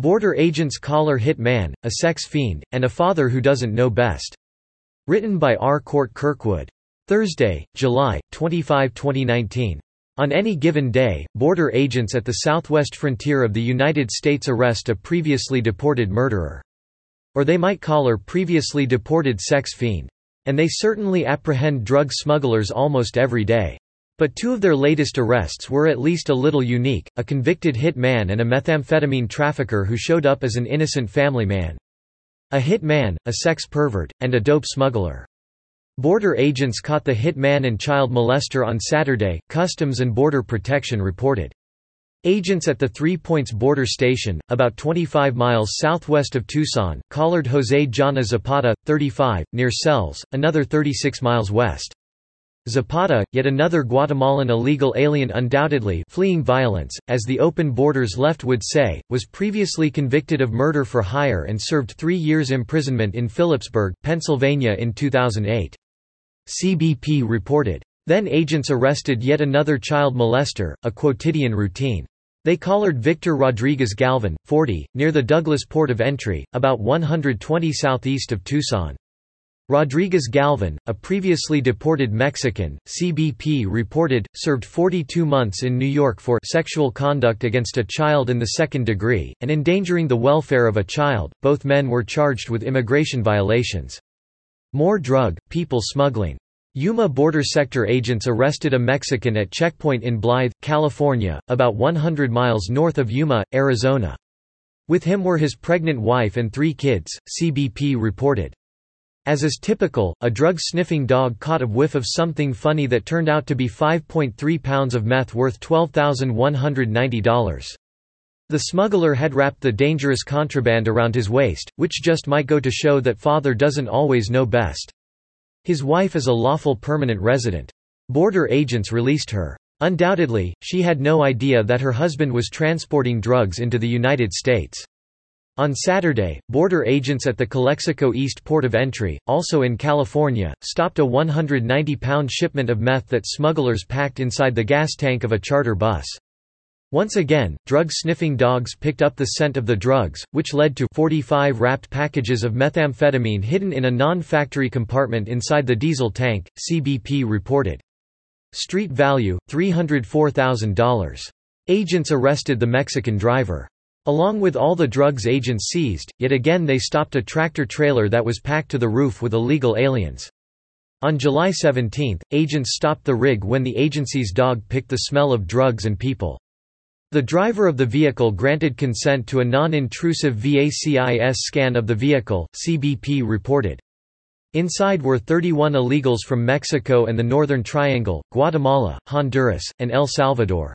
Border agents collar hit man, a sex fiend, and a father who doesn't know best. Written by R. Cort Kirkwood. Thursday, July, 25, 2019. On any given day, border agents at the southwest frontier of the United States arrest a previously deported murderer. Or they might collar previously deported sex fiend. And they certainly apprehend drug smugglers almost every day. But two of their latest arrests were at least a little unique, a convicted hit man and a methamphetamine trafficker who showed up as an innocent family man. A hit man, a sex pervert, and a dope smuggler. Border agents caught the hit man and child molester on Saturday, Customs and Border Protection reported. Agents at the Three Points border station, about 25 miles southwest of Tucson, collared Jose Jana Zapata, 35, near Sells, another 36 miles west. Zapata, yet another Guatemalan illegal alien undoubtedly fleeing violence, as the Open Borders left would say, was previously convicted of murder for hire and served three years imprisonment in Philipsburg, Pennsylvania in 2008. CBP reported. Then agents arrested yet another child molester, a quotidian routine. They collared Victor Rodriguez Galvan, 40, near the Douglas port of entry, about 120 southeast of Tucson. Rodriguez Galvan, a previously deported Mexican, CBP reported, served 42 months in New York for sexual conduct against a child in the second degree, and endangering the welfare of a child. Both men were charged with immigration violations. More drug, people smuggling. Yuma border sector agents arrested a Mexican at checkpoint in Blythe, California, about 100 miles north of Yuma, Arizona. With him were his pregnant wife and three kids, CBP reported. As is typical, a drug-sniffing dog caught a whiff of something funny that turned out to be 5.3 pounds of meth worth $12,190. The smuggler had wrapped the dangerous contraband around his waist, which just might go to show that father doesn't always know best. His wife is a lawful permanent resident. Border agents released her. Undoubtedly, she had no idea that her husband was transporting drugs into the United States. On Saturday, border agents at the Calexico East port of entry, also in California, stopped a 190-pound shipment of meth that smugglers packed inside the gas tank of a charter bus. Once again, drug-sniffing dogs picked up the scent of the drugs, which led to 45 wrapped packages of methamphetamine hidden in a non-factory compartment inside the diesel tank, CBP reported. Street value, $304,000. Agents arrested the Mexican driver. Along with all the drugs agents seized, yet again they stopped a tractor-trailer that was packed to the roof with illegal aliens. On July 17, agents stopped the rig when the agency's dog picked the smell of drugs and people. The driver of the vehicle granted consent to a non-intrusive VACIS scan of the vehicle, CBP reported. Inside were 31 illegals from Mexico and the Northern Triangle, Guatemala, Honduras, and El Salvador.